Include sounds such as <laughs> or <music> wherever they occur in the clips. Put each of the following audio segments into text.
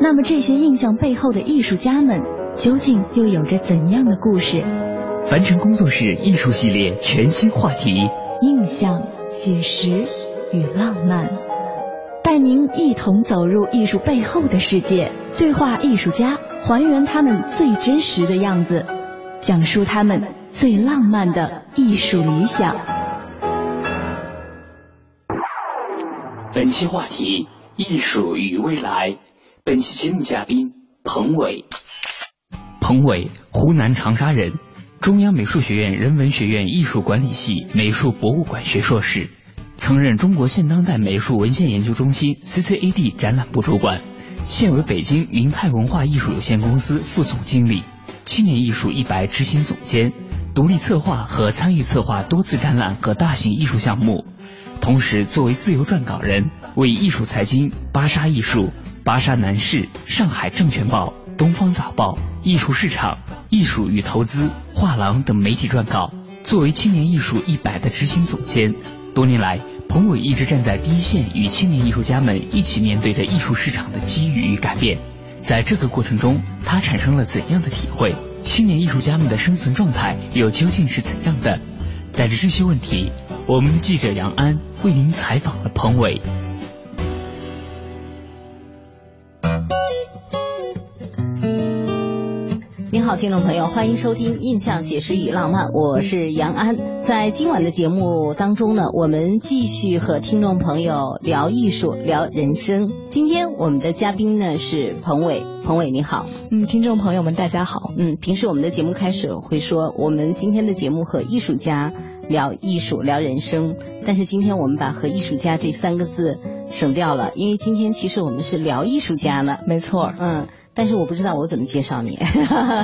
那么这些印象背后的艺术家们究竟又有着怎样的故事？凡尘工作室艺术系列全新话题：印象、写实与浪漫，带您一同走入艺术背后的世界，对话艺术家，还原他们最真实的样子，讲述他们最浪漫的艺术理想。本期话题：艺术与未来。本期节目嘉宾彭伟，彭伟，湖南长沙人，中央美术学院人文学院艺术管理系美术博物馆学硕士，曾任中国现当代美术文献研究中心 CCAD 展览部主管，现为北京明泰文化艺术有限公司副总经理，青年艺术一百执行总监，独立策划和参与策划多次展览和大型艺术项目，同时作为自由撰稿人，为艺术财经、芭莎艺术。巴沙南市、上海证券报、东方早报、艺术市场、艺术与投资、画廊等媒体撰稿。作为青年艺术一百的执行总监，多年来，彭伟一直站在第一线，与青年艺术家们一起面对着艺术市场的机遇与改变。在这个过程中，他产生了怎样的体会？青年艺术家们的生存状态又究竟是怎样的？带着这些问题，我们的记者杨安为您采访了彭伟。您好，听众朋友，欢迎收听《印象写实与浪漫》，我是杨安。在今晚的节目当中呢，我们继续和听众朋友聊艺术、聊人生。今天我们的嘉宾呢是彭伟，彭伟你好。嗯，听众朋友们大家好。嗯，平时我们的节目开始会说，我们今天的节目和艺术家聊艺术、聊人生，但是今天我们把和艺术家这三个字省掉了，因为今天其实我们是聊艺术家呢。没错，嗯。但是我不知道我怎么介绍你。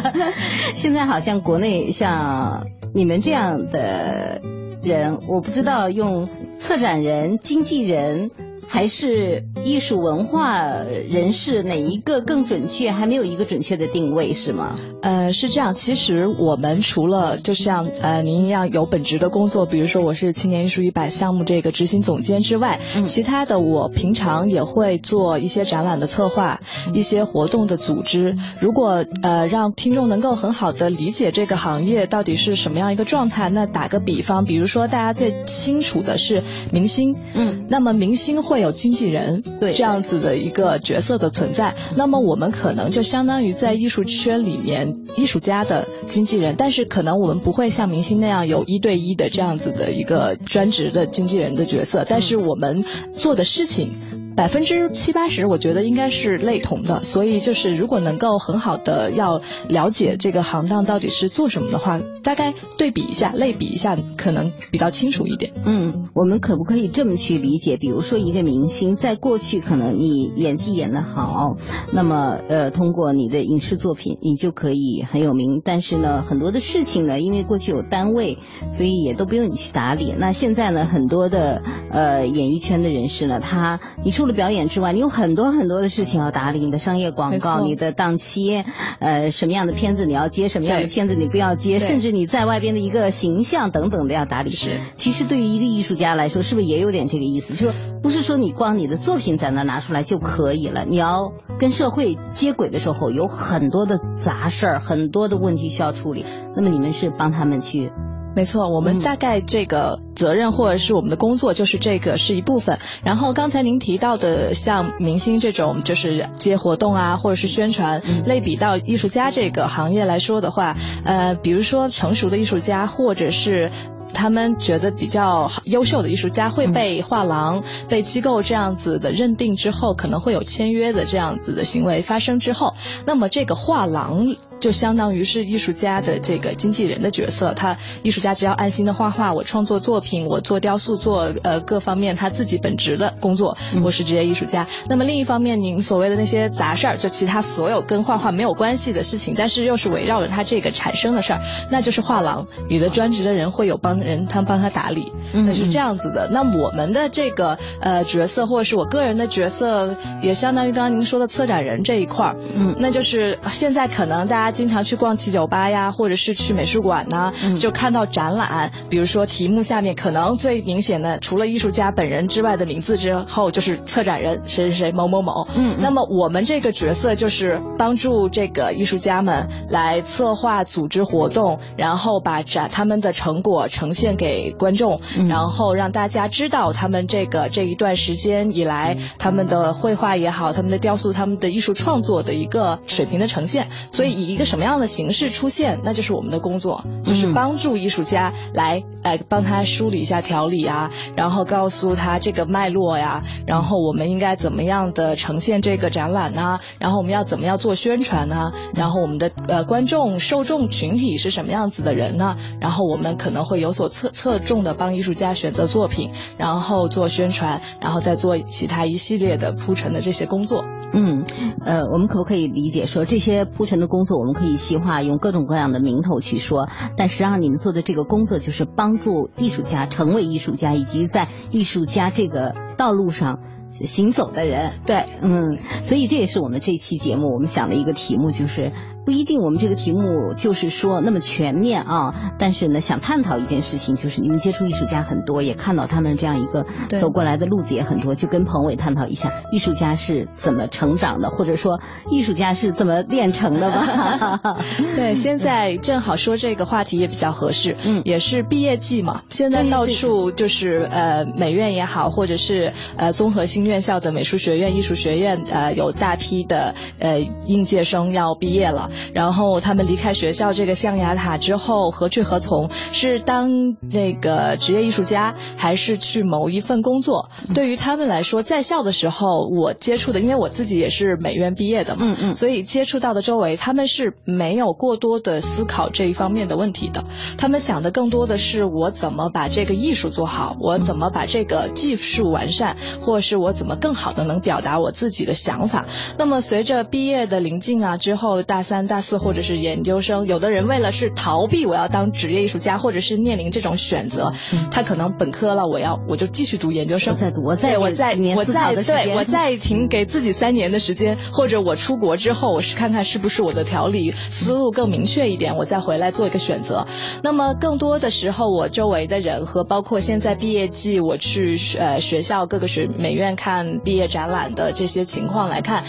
<laughs> 现在好像国内像你们这样的人，我不知道用策展人、经纪人。还是艺术文化人士哪一个更准确？还没有一个准确的定位是吗？呃，是这样。其实我们除了就像呃您一样有本职的工作，比如说我是青年艺术一百项目这个执行总监之外，其他的我平常也会做一些展览的策划，一些活动的组织。如果呃让听众能够很好的理解这个行业到底是什么样一个状态，那打个比方，比如说大家最清楚的是明星，嗯，那么明星会。会有经纪人对这样子的一个角色的存在，那么我们可能就相当于在艺术圈里面艺术家的经纪人，但是可能我们不会像明星那样有一对一的这样子的一个专职的经纪人的角色，但是我们做的事情。百分之七八十，我觉得应该是类同的。所以就是，如果能够很好的要了解这个行当到底是做什么的话，大概对比一下、类比一下，可能比较清楚一点。嗯，我们可不可以这么去理解？比如说，一个明星在过去可能你演技演得好，那么呃，通过你的影视作品，你就可以很有名。但是呢，很多的事情呢，因为过去有单位，所以也都不用你去打理。那现在呢，很多的呃演艺圈的人士呢，他你说。除了表演之外，你有很多很多的事情要打理，你的商业广告、你的档期，呃，什么样的片子你要接，什么样的片子你不要接，甚至你在外边的一个形象等等的要打理。是，其实对于一个艺术家来说，是不是也有点这个意思？就是不是说你光你的作品在那拿出来就可以了，你要跟社会接轨的时候，有很多的杂事儿，很多的问题需要处理。那么你们是帮他们去没错，我们大概这个责任或者是我们的工作就是这个是一部分。然后刚才您提到的像明星这种就是接活动啊，或者是宣传，类比到艺术家这个行业来说的话，呃，比如说成熟的艺术家或者是。他们觉得比较优秀的艺术家会被画廊、被机构这样子的认定之后，可能会有签约的这样子的行为发生之后，那么这个画廊就相当于是艺术家的这个经纪人的角色。他艺术家只要安心的画画，我创作作品，我做雕塑，做呃各方面他自己本职的工作，我是职业艺术家。那么另一方面，您所谓的那些杂事儿，就其他所有跟画画没有关系的事情，但是又是围绕着他这个产生的事儿，那就是画廊你的专职的人会有帮。人他帮他打理，那是这样子的。那我们的这个呃角色，或者是我个人的角色，也相当于刚刚您说的策展人这一块儿。嗯，那就是现在可能大家经常去逛七九八呀，或者是去美术馆呢，就看到展览，比如说题目下面可能最明显的，除了艺术家本人之外的名字之后，就是策展人谁谁谁某某某。嗯，那么我们这个角色就是帮助这个艺术家们来策划、组织活动，然后把展他们的成果呈。现给观众，然后让大家知道他们这个这一段时间以来他们的绘画也好，他们的雕塑，他们的艺术创作的一个水平的呈现。所以以一个什么样的形式出现，那就是我们的工作，就是帮助艺术家来来帮他梳理一下条理啊，然后告诉他这个脉络呀，然后我们应该怎么样的呈现这个展览呢？然后我们要怎么样做宣传呢？然后我们的呃观众受众群体是什么样子的人呢？然后我们可能会有所。侧侧重的帮艺术家选择作品，然后做宣传，然后再做其他一系列的铺陈的这些工作。嗯，呃，我们可不可以理解说这些铺陈的工作，我们可以细化，用各种各样的名头去说？但实际上，你们做的这个工作就是帮助艺术家成为艺术家，以及在艺术家这个道路上。行走的人，对，嗯，所以这也是我们这期节目我们想的一个题目，就是不一定我们这个题目就是说那么全面啊，但是呢，想探讨一件事情，就是你们接触艺术家很多，也看到他们这样一个走过来的路子也很多，就跟彭伟探讨一下艺术家是怎么成长的，或者说艺术家是怎么练成的吧。<laughs> 对，现在正好说这个话题也比较合适，嗯，也是毕业季嘛，现在到处就是呃美院也好，或者是呃综合性。院校的美术学院、艺术学院，呃，有大批的呃应届生要毕业了。然后他们离开学校这个象牙塔之后，何去何从？是当那个职业艺术家，还是去某一份工作？对于他们来说，在校的时候，我接触的，因为我自己也是美院毕业的嘛，嗯嗯，所以接触到的周围，他们是没有过多的思考这一方面的问题的。他们想的更多的是我怎么把这个艺术做好，我怎么把这个技术完善，或是我。怎么更好的能表达我自己的想法？那么随着毕业的临近啊，之后大三、大四或者是研究生，有的人为了是逃避我要当职业艺术家，或者是面临这种选择，他可能本科了，我要我就继续读研究生，再读，我再我再我再对我再停给自己三年的时间，或者我出国之后，我是看看是不是我的条理思路更明确一点，我再回来做一个选择。那么更多的时候，我周围的人和包括现在毕业季，我去呃学校各个学美院。看毕业展览的这些情况来看。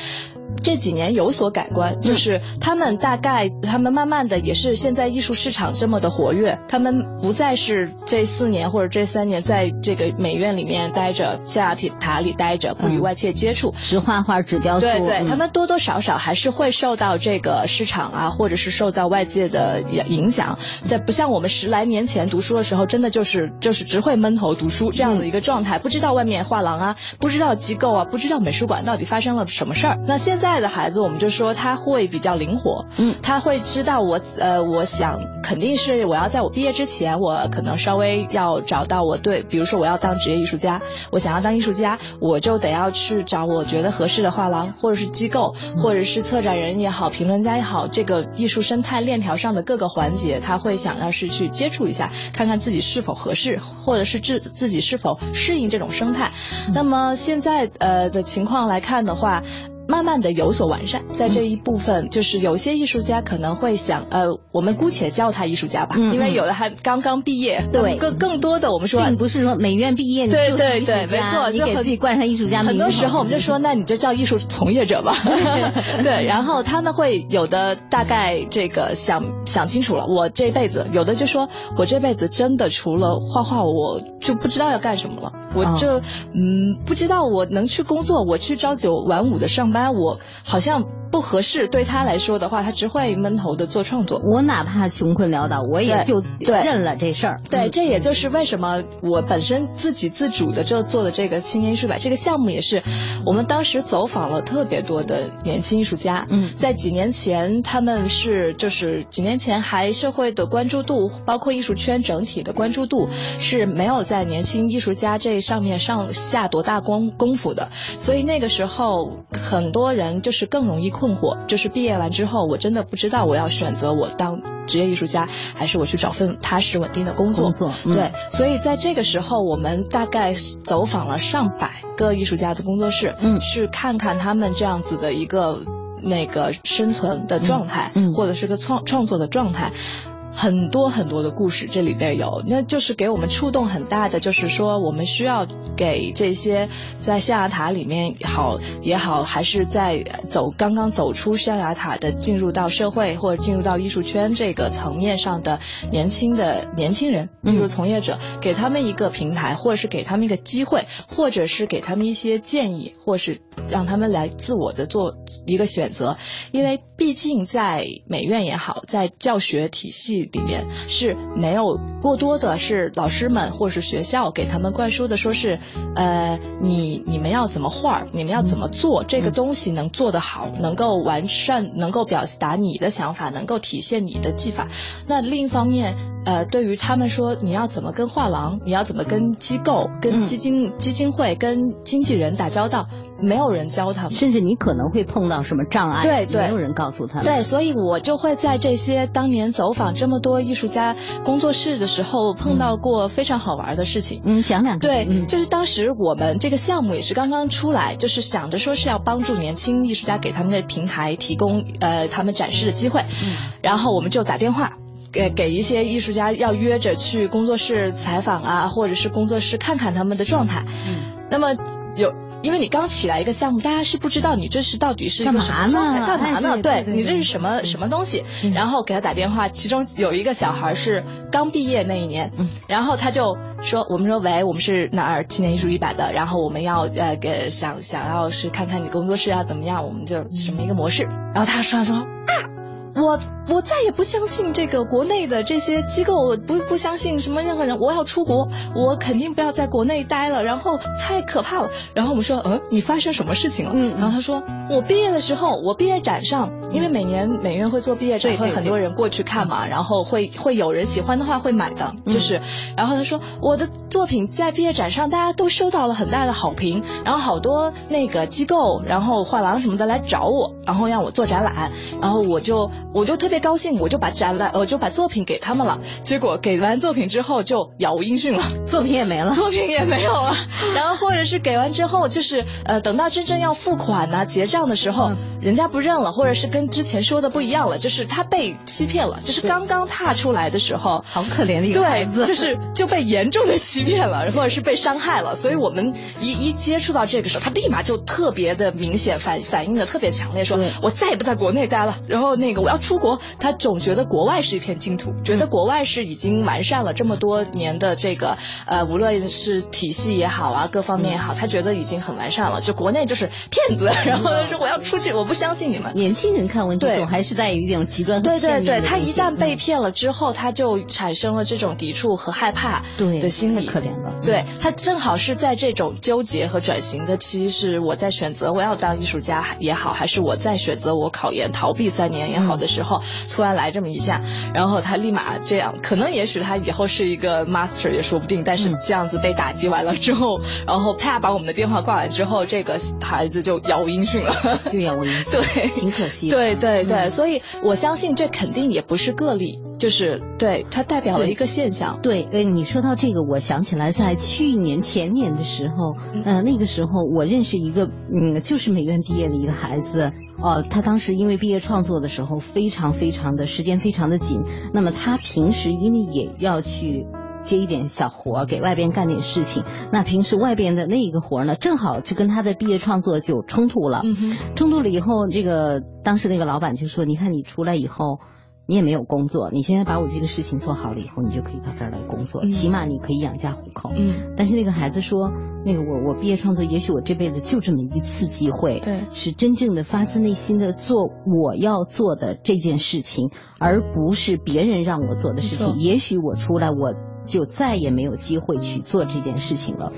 这几年有所改观，就是他们大概，他们慢慢的也是现在艺术市场这么的活跃，他们不再是这四年或者这三年在这个美院里面待着，象牙塔里待着，不与外界接触，只画画，只雕塑。对对，他们多多少少还是会受到这个市场啊，或者是受到外界的影响。在不像我们十来年前读书的时候，真的就是就是只会闷头读书这样的一个状态，不知道外面画廊啊，不知道机构啊，不知道美术馆到底发生了什么事儿。那现在。在的孩子，我们就说他会比较灵活，嗯，他会知道我，呃，我想肯定是我要在我毕业之前，我可能稍微要找到我对，比如说我要当职业艺术家，我想要当艺术家，我就得要去找我觉得合适的画廊，或者是机构，或者是策展人也好，评论家也好，这个艺术生态链条上的各个环节，他会想要是去接触一下，看看自己是否合适，或者是自自己是否适应这种生态。那么现在呃的情况来看的话。慢慢的有所完善，在这一部分，就是有些艺术家可能会想，呃，我们姑且叫他艺术家吧，因为有的还刚刚毕业，对，更更多的我们说，并不是说美院毕业，对对对，没错，你给自己冠上艺术家，很多时候我们就说，那你就叫艺术从业者吧，<laughs> 对，然后他们会有的大概这个想想清楚了，我这辈子有的就说我这辈子真的除了画画，我就不知道要干什么了，我就嗯不知道我能去工作，我去朝九晚五的上班，我好像。不合适，对他来说的话，他只会闷头的做创作。我哪怕穷困潦倒，我也就认了这事儿。对，这也就是为什么我本身自己自主的这做的这个青年艺术摆这个项目，也是我们当时走访了特别多的年轻艺术家。嗯，在几年前，他们是就是几年前还社会的关注度，包括艺术圈整体的关注度是没有在年轻艺术家这上面上下多大功功夫的，所以那个时候很多人就是更容易困。困惑就是毕业完之后，我真的不知道我要选择我当职业艺术家，还是我去找份踏实稳定的工作。工作对，所以在这个时候，我们大概走访了上百个艺术家的工作室，嗯，去看看他们这样子的一个那个生存的状态，嗯，或者是个创创作的状态。很多很多的故事这里边有，那就是给我们触动很大的，就是说我们需要给这些在象牙塔里面好也好，还是在走刚刚走出象牙塔的进入到社会或者进入到艺术圈这个层面上的年轻的年轻人艺术从业者，给他们一个平台，或者是给他们一个机会，或者是给他们一些建议，或是让他们来自我的做一个选择，因为毕竟在美院也好，在教学体系。里面是没有过多的，是老师们或是学校给他们灌输的，说是，呃，你你们要怎么画，你们要怎么做这个东西能做得好，能够完善，能够表达你的想法，能够体现你的技法。那另一方面，呃，对于他们说，你要怎么跟画廊，你要怎么跟机构、跟基金基金会、跟经纪人打交道。没有人教他们，甚至你可能会碰到什么障碍，对对，没有人告诉他们。对，所以我就会在这些当年走访这么多艺术家工作室的时候，碰到过非常好玩的事情。嗯，讲两个。对，就是当时我们这个项目也是刚刚出来，就是想着说是要帮助年轻艺术家，给他们的平台提供呃他们展示的机会。嗯。然后我们就打电话给给一些艺术家，要约着去工作室采访啊，或者是工作室看看他们的状态。嗯。那么有。因为你刚起来一个项目，大家是不知道你这是到底是一个什么状态，干嘛呢？对你这是什么什么东西？然后给他打电话，其中有一个小孩是刚毕业那一年，然后他就说：“我们说喂，我们是哪儿青年艺术一百的，然后我们要呃给想想要是看看你工作室要怎么样，我们就什么一个模式。”然后他说说啊，我。我再也不相信这个国内的这些机构，不不相信什么任何人。我要出国，我肯定不要在国内待了，然后太可怕了。然后我们说，呃，你发生什么事情了？嗯，然后他说，我毕业的时候，我毕业展上，因为每年美院会做毕业展，会很多人过去看嘛，然后会会有人喜欢的话会买的，就是。然后他说，我的作品在毕业展上大家都收到了很大的好评，然后好多那个机构，然后画廊什么的来找我，然后让我做展览，然后我就我就特别。高兴我就把展览，我就把作品给他们了。结果给完作品之后就杳无音讯了，作品也没了，作品也没有了。<laughs> 然后或者是给完之后，就是呃等到真正要付款呐结账的时候，人家不认了，或者是跟之前说的不一样了，就是他被欺骗了，就是刚刚踏出来的时候，好可怜的一个孩子，就是就被严重的欺骗了，或者是被伤害了。所以我们一一接触到这个时候，他立马就特别的明显反反应的特别强烈，说我再也不在国内待了，然后那个我要出国。他总觉得国外是一片净土，觉得国外是已经完善了这么多年的这个呃，无论是体系也好啊，各方面也好，他觉得已经很完善了。就国内就是骗子，然后他说我要出去，我不相信你们。年轻人看问题总还是在于一种极端对对对，他一旦被骗了之后，他就产生了这种抵触和害怕的心理。可怜了。对他正好是在这种纠结和转型的期，是我在选择我要当艺术家也好，还是我在选择我考研逃避三年也好的时候。突然来这么一下，然后他立马这样，可能也许他以后是一个 master 也说不定。但是这样子被打击完了之后，<laughs> 然后啪把我们的电话挂完之后，这个孩子就杳无音讯了，<laughs> 就杳无音讯对，挺可惜的。对对对，所以我相信这肯定也不是个例，就是对它代表了一个现象。对，哎，你说到这个，我想起来在去年前年的时候，呃，那个时候我认识一个，嗯，就是美院毕业的一个孩子，哦，他当时因为毕业创作的时候非常非常的时间非常的紧，那么他平时因为也要去。接一点小活，给外边干点事情。那平时外边的那一个活呢，正好就跟他的毕业创作就冲突了。冲突了以后，这个当时那个老板就说：“你看你出来以后，你也没有工作，你现在把我这个事情做好了以后，你就可以到这儿来工作，起码你可以养家糊口。”嗯。但是那个孩子说：“那个我我毕业创作，也许我这辈子就这么一次机会，对，是真正的发自内心的做我要做的这件事情，而不是别人让我做的事情。也许我出来我。”就再也没有机会去做这件事情了。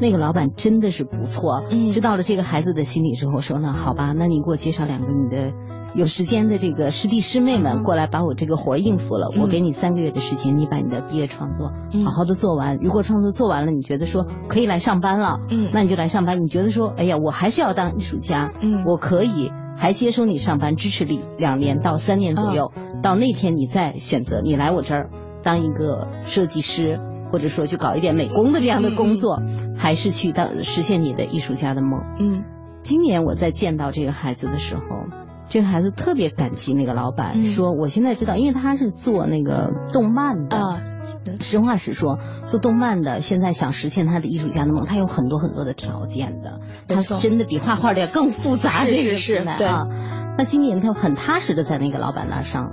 那个老板真的是不错，知道了这个孩子的心理之后，说那好吧，那你给我介绍两个你的有时间的这个师弟师妹们过来把我这个活应付了。我给你三个月的时间，你把你的毕业创作好好的做完。如果创作做完了，你觉得说可以来上班了，嗯，那你就来上班。你觉得说，哎呀，我还是要当艺术家，嗯，我可以还接收你上班，支持你两年到三年左右，到那天你再选择你来我这儿。当一个设计师，或者说去搞一点美工的这样的工作，还是去当实现你的艺术家的梦？嗯，今年我在见到这个孩子的时候，这个孩子特别感激那个老板，说我现在知道，因为他是做那个动漫的啊。实话实说，做动漫的现在想实现他的艺术家的梦，他有很多很多的条件的，他真的比画画的要更复杂，这个是对啊。那今年他很踏实的在那个老板那儿上。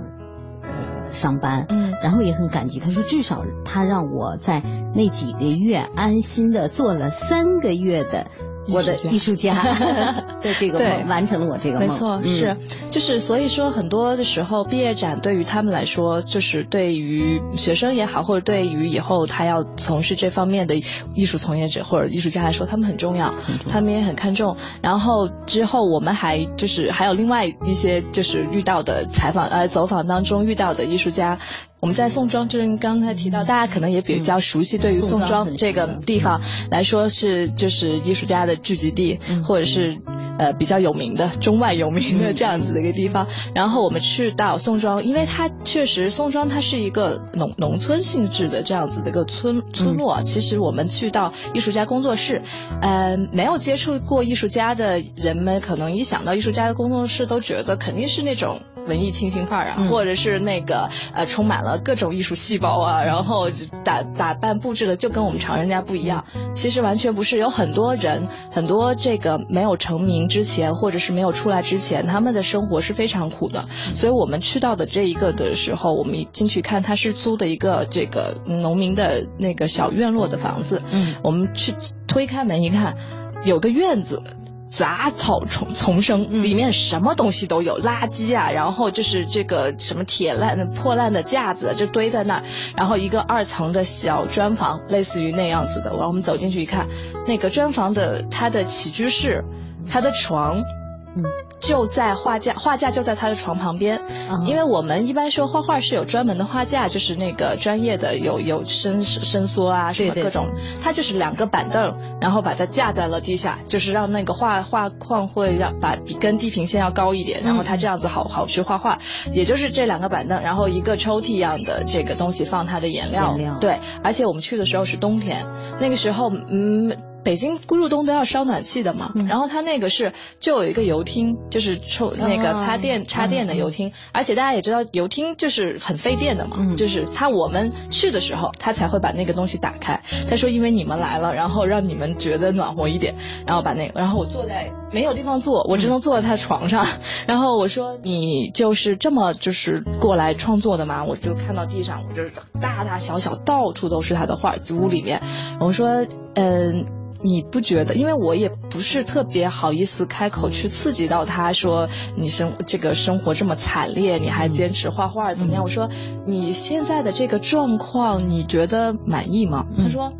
上班，嗯，然后也很感激。他说，至少他让我在那几个月安心的做了三个月的。我的艺术家。<laughs> 对这个梦完成了我这个梦，没错，是。就是所以说很多的时候毕业展对于他们来说，就是对于学生也好，或者对于以后他要从事这方面的艺术从业者或者艺术家来说，他们很重要，他们也很看重。然后之后我们还就是还有另外一些就是遇到的采访呃走访当中遇到的艺术家。我们在宋庄，就是刚才提到，大家可能也比较熟悉，对于宋庄这个地方来说是就是艺术家的聚集地，或者是呃比较有名的 <laughs> 中外有名的这样子的一个地方。然后我们去到宋庄，因为它确实宋庄它是一个农农村性质的这样子的一个村村落。其实我们去到艺术家工作室，呃，没有接触过艺术家的人们，可能一想到艺术家的工作室，都觉得肯定是那种。文艺清新范儿啊，或者是那个呃，充满了各种艺术细胞啊，然后打打扮布置的就跟我们常人家不一样。其实完全不是，有很多人，很多这个没有成名之前，或者是没有出来之前，他们的生活是非常苦的。所以我们去到的这一个的时候，我们进去看，他是租的一个这个农民的那个小院落的房子。嗯，我们去推开门一看，有个院子。杂草丛丛生，里面什么东西都有，垃圾啊，然后就是这个什么铁烂的破烂的架子就堆在那儿，然后一个二层的小砖房，类似于那样子的。然后我们走进去一看，那个砖房的它的起居室，它的床。嗯，就在画架，画架就在他的床旁边。因为我们一般说画画是有专门的画架，就是那个专业的有有伸伸缩啊什么各种。他就是两个板凳，然后把它架在了地下，就是让那个画画框会让把比跟地平线要高一点，然后他这样子好好去画画。也就是这两个板凳，然后一个抽屉一样的这个东西放他的颜料。对，而且我们去的时候是冬天，那个时候嗯。北京入冬都要烧暖气的嘛，然后它那个是就有一个油汀，就是抽那个插电插电的油汀，而且大家也知道油汀就是很费电的嘛，就是他我们去的时候他才会把那个东西打开。他说因为你们来了，然后让你们觉得暖和一点，然后把那个，然后我坐在没有地方坐，我只能坐在他床上。<laughs> 然后我说你就是这么就是过来创作的吗？我就看到地上，我就是大大小小到处都是他的画，屋里面。我说嗯。你不觉得？因为我也不是特别好意思开口去刺激到他，说你生这个生活这么惨烈，你还坚持画画怎么样？我说你现在的这个状况，你觉得满意吗？他说。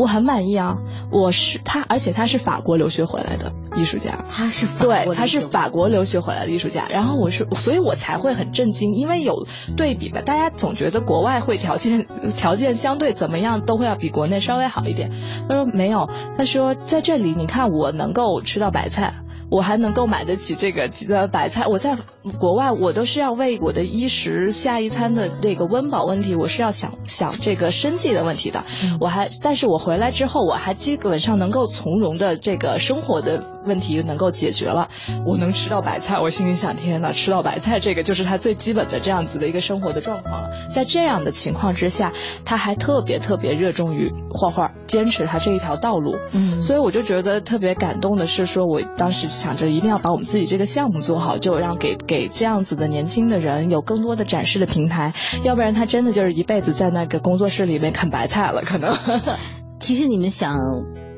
我很满意啊，我是他，而且他是法国留学回来的艺术家，他是对，他是法国留学回来的艺术家。然后我是，所以我才会很震惊，因为有对比吧，大家总觉得国外会条件条件相对怎么样都会要比国内稍微好一点。他说没有，他说在这里你看我能够吃到白菜。我还能够买得起这个呃白菜。我在国外，我都是要为我的衣食下一餐的这个温饱问题，我是要想想这个生计的问题的。我还，但是我回来之后，我还基本上能够从容的这个生活的问题能够解决了。我能吃到白菜，我心里想，天呐，吃到白菜这个就是他最基本的这样子的一个生活的状况了。在这样的情况之下，他还特别特别热衷于画画，坚持他这一条道路。嗯，所以我就觉得特别感动的是，说我当时想着一定要把我们自己这个项目做好，就让给给这样子的年轻的人有更多的展示的平台，要不然他真的就是一辈子在那个工作室里面啃白菜了，可能。<laughs> 其实你们想。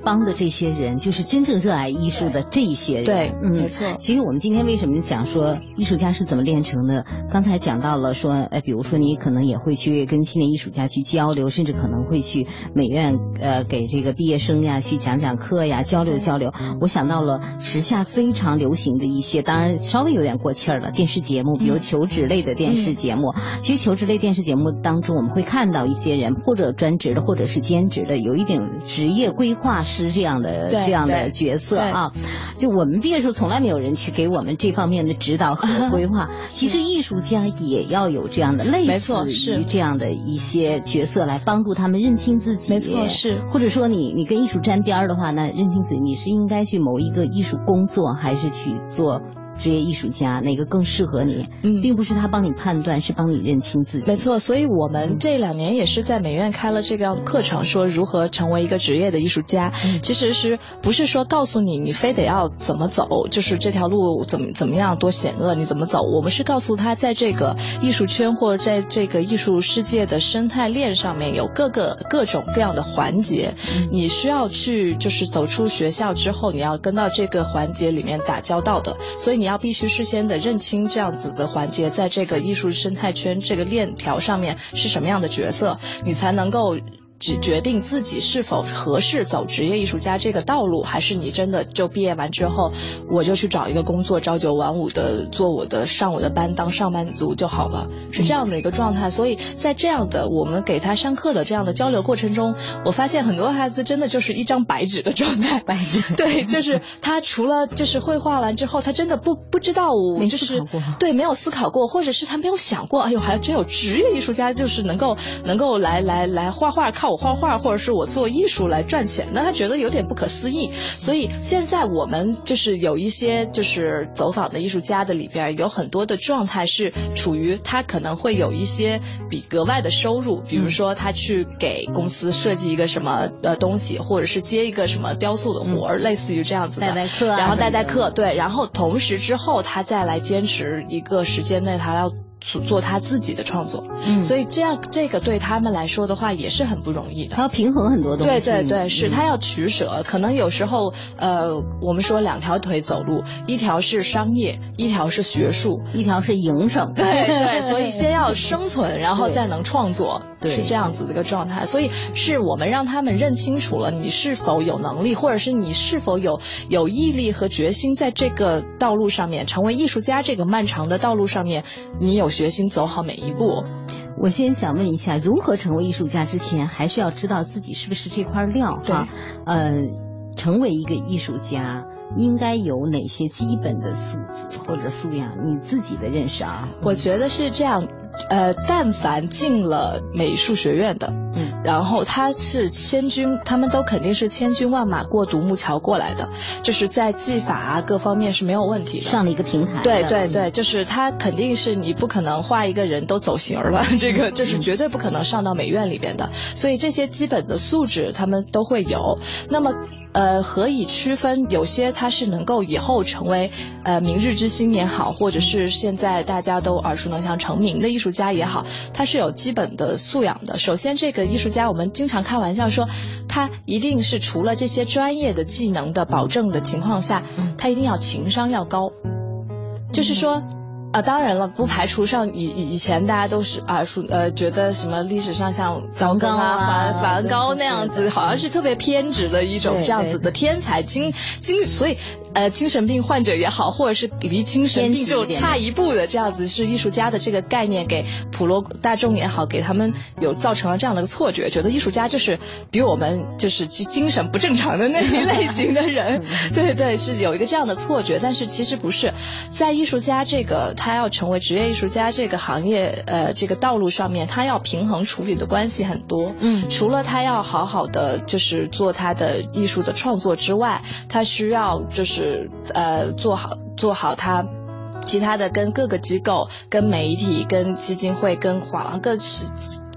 帮的这些人就是真正热爱艺术的这一些人。对，嗯，没错。其实我们今天为什么讲说艺术家是怎么炼成的？刚才讲到了说，呃，比如说你可能也会去跟青年艺术家去交流，甚至可能会去美院呃给这个毕业生呀去讲讲课呀，交流交流。我想到了时下非常流行的一些，当然稍微有点过气儿了，电视节目，比如求职类的电视节目。其实求职类电视节目当中，我们会看到一些人，或者专职的，或者是兼职的，有一点职业规划。师这样的这样的角色啊，就我们毕业时候从来没有人去给我们这方面的指导和 <laughs> 规划。其实艺术家也要有这样的类似于这样的一些角色来帮助他们认清自己。没错，是或者说你你跟艺术沾边的话，那认清自己，你是应该去某一个艺术工作，还是去做？职业艺术家哪个更适合你？嗯，并不是他帮你判断，是帮你认清自己。没错，所以我们这两年也是在美院开了这个课程，说如何成为一个职业的艺术家。其实是不是说告诉你你非得要怎么走，就是这条路怎么怎么样多险恶，你怎么走？我们是告诉他，在这个艺术圈或者在这个艺术世界的生态链上面有各个各种各样的环节，你需要去就是走出学校之后，你要跟到这个环节里面打交道的，所以你要。要必须事先的认清这样子的环节，在这个艺术生态圈这个链条上面是什么样的角色，你才能够。只决定自己是否合适走职业艺术家这个道路，还是你真的就毕业完之后，我就去找一个工作，朝九晚五的做我的上我的班，当上班族就好了，是这样的一个状态。所以在这样的我们给他上课的这样的交流过程中，我发现很多孩子真的就是一张白纸的状态，<laughs> 白纸。对，就是他除了就是绘画完之后，他真的不不知道，就是对没有思考过，或者是他没有想过，哎呦，还真有职业艺术家就是能够能够来来来画画靠。我画画，或者是我做艺术来赚钱，那他觉得有点不可思议。所以现在我们就是有一些就是走访的艺术家的里边，有很多的状态是处于他可能会有一些比格外的收入，比如说他去给公司设计一个什么呃东西，或者是接一个什么雕塑的活儿，类似于这样子的代代课，然后代代课对，然后同时之后他再来坚持一个时间内他要。做他自己的创作，嗯，所以这样这个对他们来说的话也是很不容易的。他要平衡很多东西，对对对，是他要取舍。可能有时候，呃，我们说两条腿走路，一条是商业，一条是学术，一条是营生。对对，所以 <laughs> 先要生存，然后再能创作，是这样子的一个状态。所以是我们让他们认清楚了你是否有能力，或者是你是否有有毅力和决心，在这个道路上面成为艺术家这个漫长的道路上面，你有。决心走好每一步。我先想问一下，如何成为艺术家之前，还是要知道自己是不是这块料哈？呃，成为一个艺术家应该有哪些基本的素质或者素养？你自己的认识啊？我觉得是这样，呃，但凡进了美术学院的。嗯然后他是千军，他们都肯定是千军万马过独木桥过来的，就是在技法啊各方面是没有问题的。上了一个平台。对对对，就是他肯定是你不可能画一个人都走形了，这个就是绝对不可能上到美院里边的。所以这些基本的素质他们都会有。那么。呃，何以区分？有些他是能够以后成为呃明日之星也好，或者是现在大家都耳熟能详成名的艺术家也好，他是有基本的素养的。首先，这个艺术家我们经常开玩笑说，他一定是除了这些专业的技能的保证的情况下，他一定要情商要高，就是说。啊，当然了，不排除上以以前大家都是耳熟呃，觉得什么历史上像梵高啊、梵梵高那样子，好像是特别偏执的一种这样子的天才精精，所以呃精神病患者也好，或者是离精神病就差一步的这样子是艺术家的这个概念，给普罗大众也好，给他们有造成了这样的错觉，觉得艺术家就是比我们就是精神不正常的那一类型的人。<laughs> 对对，是有一个这样的错觉，但是其实不是，在艺术家这个他要成为职业艺术家这个行业呃这个道路上面，他要平衡处理的关系很多。嗯，除了他要好好的就是做他的艺术的创作之外，他需要就是呃做好做好他其他的跟各个机构、跟媒体、跟基金会、跟画廊各是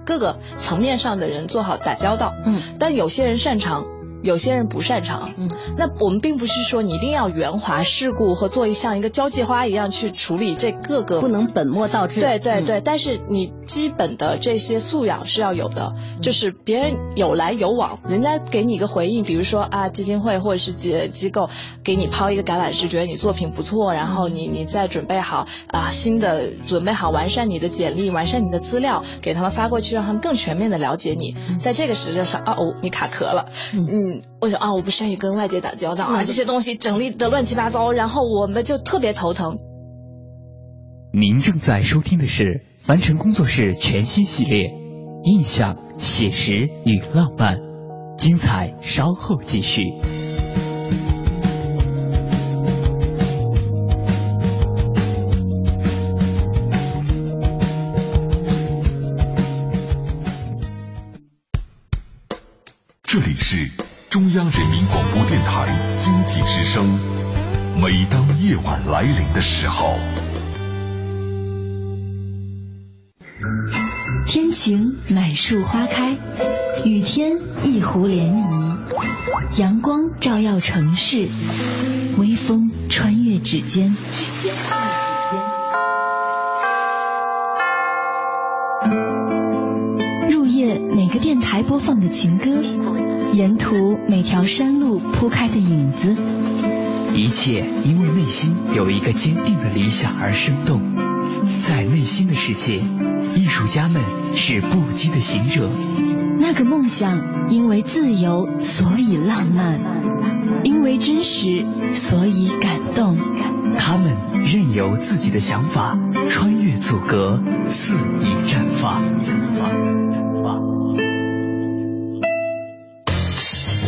各个层面上的人做好打交道。嗯，但有些人擅长。有些人不擅长，嗯，那我们并不是说你一定要圆滑世故和做一像一个交际花一样去处理这各个，不能本末倒置。对对对，但是你基本的这些素养是要有的，就是别人有来有往，人家给你一个回应，比如说啊基金会或者是机机构给你抛一个橄榄枝，觉得你作品不错，然后你你再准备好啊新的准备好完善你的简历，完善你的资料，给他们发过去，让他们更全面的了解你。在这个时间上啊哦你卡壳了，嗯。我想啊，我不善于跟外界打交道啊，这些东西整理的乱七八糟，然后我们就特别头疼。您正在收听的是凡尘工作室全新系列《印象、写实与浪漫》，精彩稍后继续。中央人民广播电台经济之声，每当夜晚来临的时候，天晴满树花开，雨天一湖涟漪，阳光照耀城市，微风穿越指尖。入夜，每个电台播放的情歌。沿途每条山路铺开的影子，一切因为内心有一个坚定的理想而生动。在内心的世界，艺术家们是不羁的行者。那个梦想因为自由，所以浪漫；因为真实，所以感动。他们任由自己的想法穿越阻隔，肆意绽放。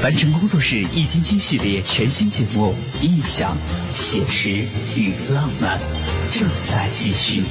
完成工作室易筋经系列全新节目《印象、写实与浪漫》正在继续，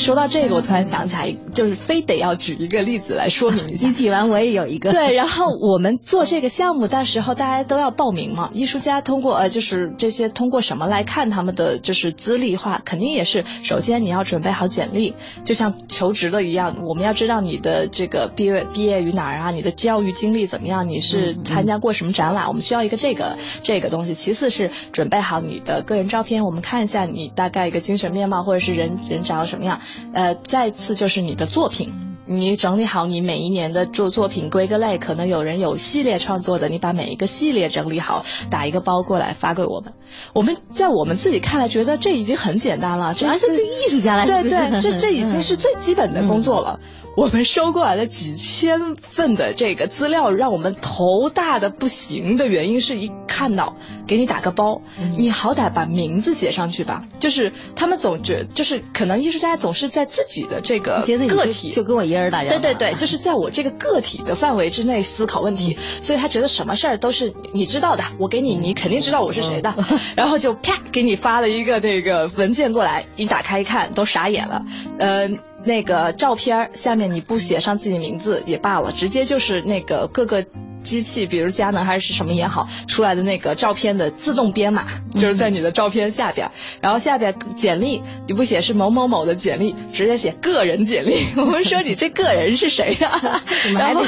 说到这个，我突然想起来，就是非得要举一个例子来说明一下。<laughs> 你举完，我也有一个。对，然后我们做这个项目的时候，大家都要报名嘛。艺术家通过呃，就是这些通过什么来看他们的就是资历化，肯定也是首先你要准备好简历，就像求职的一样，我们要知道你的这个毕业毕业于哪儿啊，你的教育经历怎么样，你是参加过什么展览，我们需要一个这个这个东西。其次是准备好你的个人照片，我们看一下你大概一个精神面貌或者是人人长什么样。呃，再次就是你的作品，你整理好你每一年的作作品归个类，可能有人有系列创作的，你把每一个系列整理好，打一个包过来发给我们。我们在我们自己看来，觉得这已经很简单了，而且对艺术家来说，对对，这这已经是最基本的工作了。我们收过来了几千份的这个资料，让我们头大的不行的原因是一看到给你打个包，你好歹把名字写上去吧。就是他们总觉，就是可能艺术家总是在自己的这个个体，就跟我一人对对对，就是在我这个个体的范围之内思考问题，所以他觉得什么事儿都是你知道的，我给你，你肯定知道我是谁的，<laughs> 然后就啪给你发了一个那个文件过来，你打开一看都傻眼了，呃。那个照片下面你不写上自己名字也罢了，直接就是那个各个。机器，比如佳能还是什么也好，出来的那个照片的自动编码，就是在你的照片下边，然后下边简历你不写是某某某的简历，直接写个人简历。<laughs> 我们说你这个人是谁呀？然后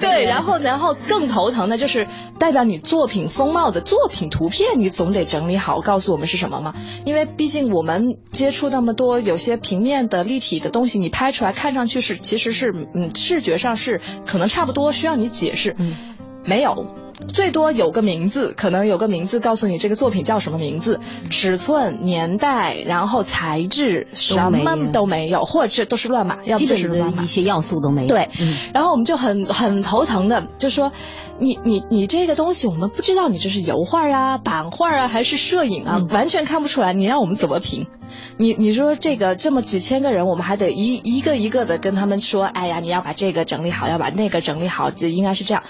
对，然后然后更头疼的就是代表你作品风貌的作品图片，你总得整理好，告诉我们是什么嘛？因为毕竟我们接触那么多，有些平面的立体的东西，你拍出来看上去是其实是嗯视觉上是可能差不多，需要你解释。没有，最多有个名字，可能有个名字告诉你这个作品叫什么名字，尺寸、年代，然后材质什么都没有，或者都是乱码，要不就是乱码，一些要素都没有。对，然后我们就很很头疼的，就说你你你这个东西我们不知道你这是油画啊、版画啊还是摄影啊，完全看不出来，你让我们怎么评？你你说这个这么几千个人，我们还得一一个一个的跟他们说，哎呀，你要把这个整理好，要把那个整理好，就应该是这样。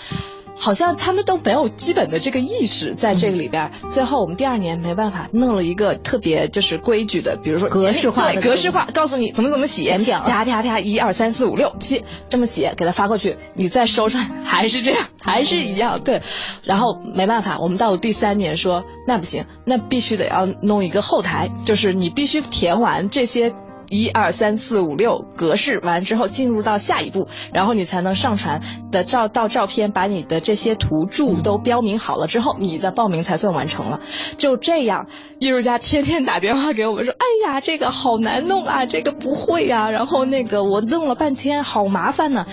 好像他们都没有基本的这个意识在这个里边。最后我们第二年没办法弄了一个特别就是规矩的，比如说格式化的格式化，告诉你怎么怎么写，啪啪啪，一二三四五六七这么写，给他发过去，你再收上还是这样，还是一样。对，然后没办法，我们到了第三年说那不行，那必须得要弄一个后台，就是你必须填完这些。一二三四五六格式完之后，进入到下一步，然后你才能上传的照到照片，把你的这些图注都标明好了之后，你的报名才算完成了。就这样，艺术家天天打电话给我们说：“哎呀，这个好难弄啊，这个不会啊，然后那个我弄了半天，好麻烦呢。”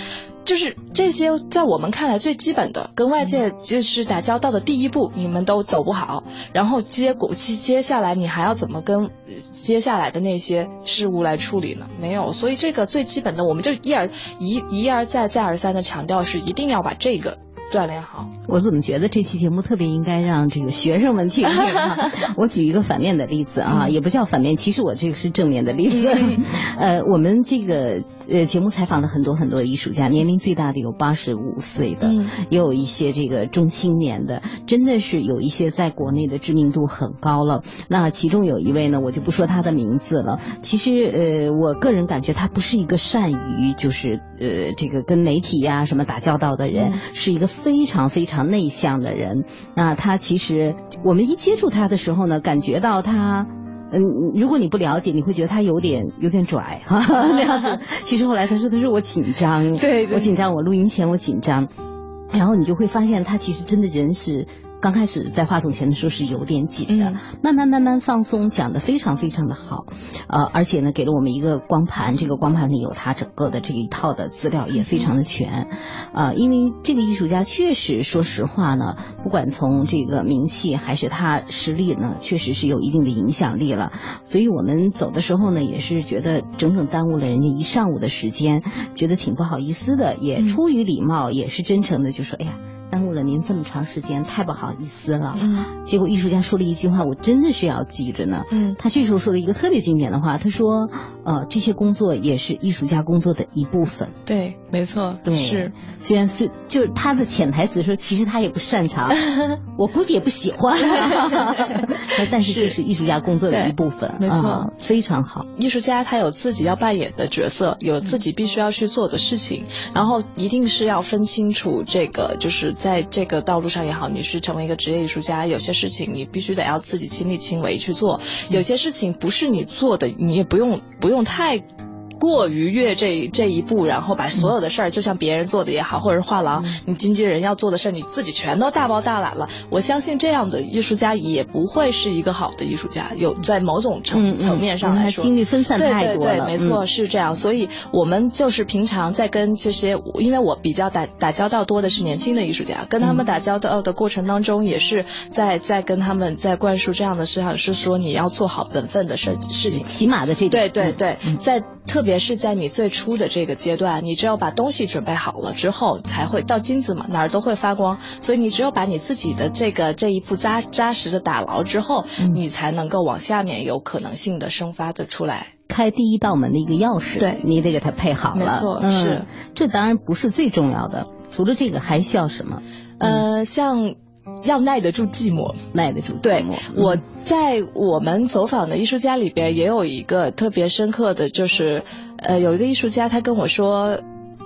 就是这些，在我们看来最基本的，跟外界就是打交道的第一步，你们都走不好，然后接果接接下来你还要怎么跟接下来的那些事物来处理呢？没有，所以这个最基本的，我们就一而一一而再再而三的强调，是一定要把这个。锻炼好，我怎么觉得这期节目特别应该让这个学生们听听？<laughs> 我举一个反面的例子啊，也不叫反面，其实我这个是正面的例子。<laughs> 呃，我们这个呃节目采访了很多很多艺术家，年龄最大的有八十五岁的，也有一些这个中青年的，真的是有一些在国内的知名度很高了。那其中有一位呢，我就不说他的名字了。其实呃，我个人感觉他不是一个善于就是呃这个跟媒体呀什么打交道的人，是一个。非常非常内向的人，那他其实我们一接触他的时候呢，感觉到他，嗯，如果你不了解，你会觉得他有点有点拽哈 <laughs> 那样子。其实后来他说，他说我紧张，<laughs> 对我紧张，我录音前我紧张，然后你就会发现他其实真的人是。刚开始在话筒前的时候是有点紧的，慢慢慢慢放松，讲的非常非常的好，呃，而且呢给了我们一个光盘，这个光盘里有他整个的这一套的资料也非常的全，啊，因为这个艺术家确实说实话呢，不管从这个名气还是他实力呢，确实是有一定的影响力了，所以我们走的时候呢，也是觉得整整耽误了人家一上午的时间，觉得挺不好意思的，也出于礼貌，也是真诚的，就说，哎呀。耽误了您这么长时间，太不好意思了。嗯，结果艺术家说了一句话，我真的是要记着呢。嗯，他这时候说了一个特别经典的话，他说：“呃，这些工作也是艺术家工作的一部分。”对，没错，对，是。虽然是就是他的潜台词说，其实他也不擅长，<laughs> 我估计也不喜欢。<laughs> 但是这是艺术家工作的一部分，没错，非常好。艺术家他有自己要扮演的角色，有自己必须要去做的事情，然后一定是要分清楚这个就是。在这个道路上也好，你是成为一个职业艺术家，有些事情你必须得要自己亲力亲为去做，有些事情不是你做的，你也不用不用太。过于越这这一步，然后把所有的事儿，就像别人做的也好，或者是画廊你经纪人要做的事儿，你自己全都大包大揽了。我相信这样的艺术家也不会是一个好的艺术家。有在某种层层面上来说，精力分散太多了。对对对，没错是这样。所以我们就是平常在跟这些，因为我比较打打交道多的是年轻的艺术家，跟他们打交道的过程当中，也是在在跟他们在灌输这样的思想，是说你要做好本分的事事情，起码的这对对对，在。特别是在你最初的这个阶段，你只有把东西准备好了之后，才会到金子嘛，哪儿都会发光。所以你只有把你自己的这个这一步扎扎实的打牢之后，你才能够往下面有可能性的生发的出来。开第一道门的一个钥匙，对你得给它配好了。没错，是这当然不是最重要的，除了这个还需要什么？呃，像。要耐得住寂寞，耐得住寂寞。对，我在我们走访的艺术家里边也有一个特别深刻的就是，呃，有一个艺术家他跟我说，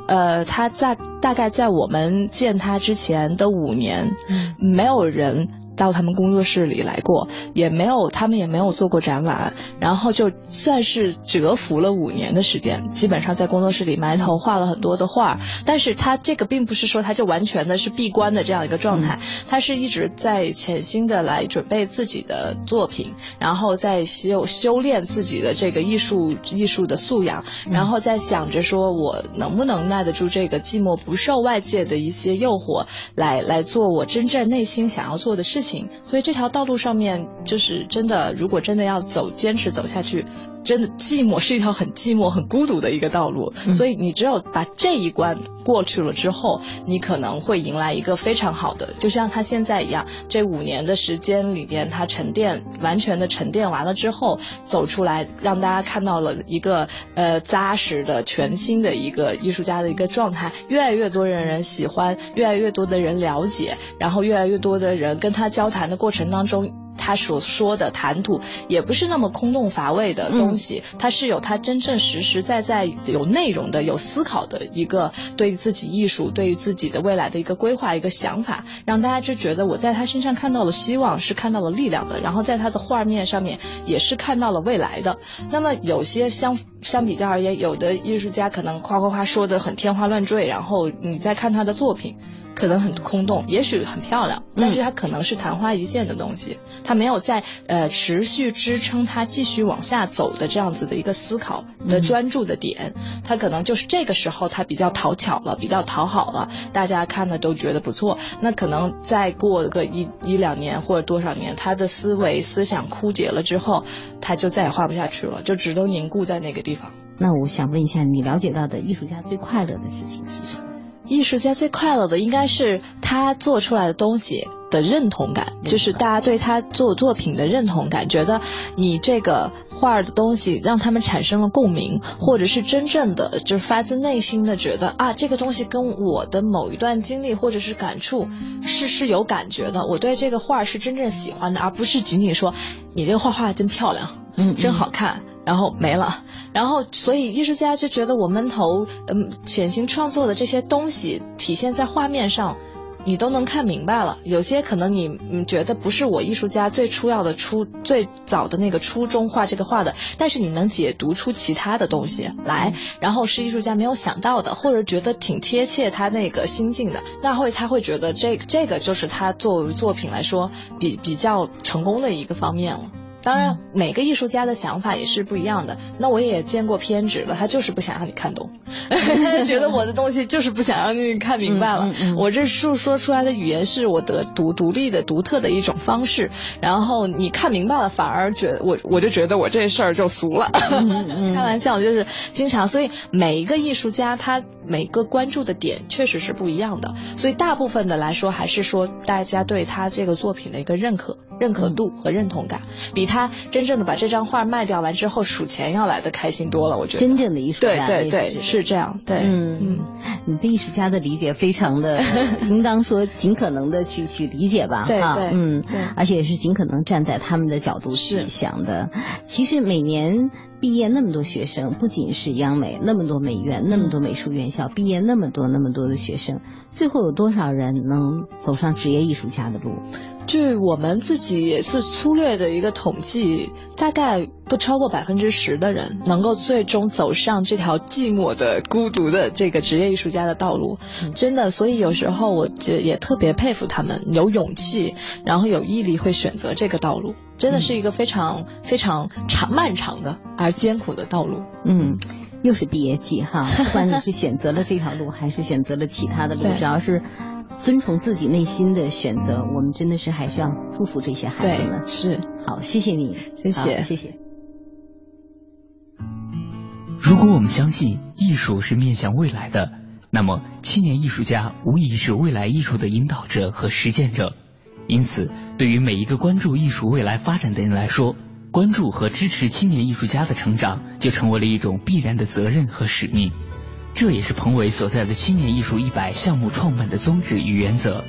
呃，他在大概在我们见他之前的五年，没有人。到他们工作室里来过，也没有他们也没有做过展览，然后就算是蛰伏了五年的时间，基本上在工作室里埋头画了很多的画，但是他这个并不是说他就完全的是闭关的这样一个状态，他是一直在潜心的来准备自己的作品，然后在修修炼自己的这个艺术艺术的素养，然后在想着说我能不能耐得住这个寂寞，不受外界的一些诱惑，来来做我真正内心想要做的事情。所以这条道路上面，就是真的，如果真的要走，坚持走下去。真的寂寞是一条很寂寞、很孤独的一个道路，所以你只有把这一关过去了之后，你可能会迎来一个非常好的，就像他现在一样，这五年的时间里边，他沉淀完全的沉淀完了之后，走出来让大家看到了一个呃扎实的、全新的一个艺术家的一个状态，越来越多的人喜欢，越来越多的人了解，然后越来越多的人跟他交谈的过程当中。他所说的谈吐也不是那么空洞乏味的东西，他是有他真正实实在在有内容的、有思考的一个对自己艺术、对于自己的未来的一个规划、一个想法，让大家就觉得我在他身上看到了希望，是看到了力量的。然后在他的画面上面也是看到了未来的。那么有些相相比较而言，有的艺术家可能夸夸夸说的很天花乱坠，然后你再看他的作品。可能很空洞，也许很漂亮，但是它可能是昙花一现的东西，它没有在呃持续支撑它继续往下走的这样子的一个思考的专注的点，它可能就是这个时候它比较讨巧了，比较讨好了，大家看的都觉得不错。那可能再过个一一两年或者多少年，他的思维思想枯竭了之后，他就再也画不下去了，就只能凝固在那个地方。那我想问一下，你了解到的艺术家最快乐的事情是什么？艺术家最快乐的应该是他做出来的东西的认同感，就是大家对他做作品的认同感，觉得你这个画的东西让他们产生了共鸣，或者是真正的就是发自内心的觉得啊，这个东西跟我的某一段经历或者是感触是是有感觉的，我对这个画是真正喜欢的，而不是仅仅说你这个画画真漂亮，嗯，真好看。然后没了，然后所以艺术家就觉得我闷头嗯潜心创作的这些东西体现在画面上，你都能看明白了。有些可能你嗯觉得不是我艺术家最初要的初最早的那个初衷画这个画的，但是你能解读出其他的东西来，然后是艺术家没有想到的，或者觉得挺贴切他那个心境的，那会他会觉得这这个就是他作为作品来说比比较成功的一个方面了。当然，每个艺术家的想法也是不一样的。那我也见过偏执的，他就是不想让你看懂，觉得我的东西就是不想让你看明白了。我这述说出来的语言是我的独独立的、独特的一种方式。然后你看明白了，反而觉得我我就觉得我这事儿就俗了。<laughs> 开玩笑，就是经常。所以每一个艺术家他。每个关注的点确实是不一样的，所以大部分的来说，还是说大家对他这个作品的一个认可、认可度和认同感，比他真正的把这张画卖掉完之后数钱要来的开心多了。我觉得真正的艺术家，对对对，是这样。对，嗯嗯，你对艺术家的理解非常的，<laughs> 应当说尽可能的去去理解吧。对对，嗯，而且也是尽可能站在他们的角度去想的。其实每年。毕业那么多学生，不仅是央美那么多美院，那么多美术院校毕业那么多那么多的学生，最后有多少人能走上职业艺术家的路？据我们自己也是粗略的一个统计，大概不超过百分之十的人能够最终走上这条寂寞的、孤独的这个职业艺术家的道路。真的，所以有时候我觉也特别佩服他们，有勇气，然后有毅力，会选择这个道路。真的是一个非常非常长漫长的而艰苦的道路。嗯，又是毕业季哈，<laughs> 不管你是选择了这条路，还是选择了其他的路，只要是遵从自己内心的选择，我们真的是还是要祝福这些孩子们。是，好，谢谢你，谢谢，谢谢。如果我们相信艺术是面向未来的，那么青年艺术家无疑是未来艺术的引导者和实践者。因此，对于每一个关注艺术未来发展的人来说，关注和支持青年艺术家的成长，就成为了一种必然的责任和使命。这也是彭伟所在的青年艺术一百项目创办的宗旨与原则。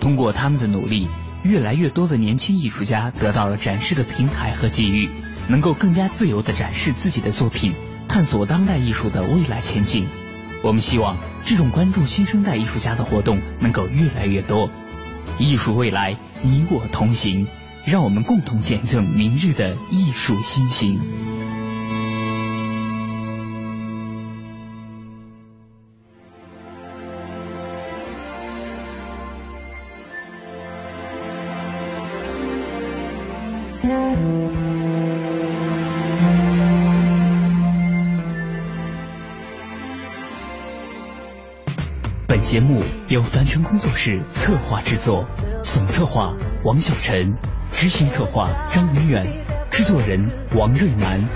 通过他们的努力，越来越多的年轻艺术家得到了展示的平台和机遇，能够更加自由地展示自己的作品，探索当代艺术的未来前景。我们希望这种关注新生代艺术家的活动能够越来越多。艺术未来，你我同行，让我们共同见证明日的艺术新星。节目由凡尘工作室策划制作，总策划王小晨，执行策划张明远，制作人王瑞南。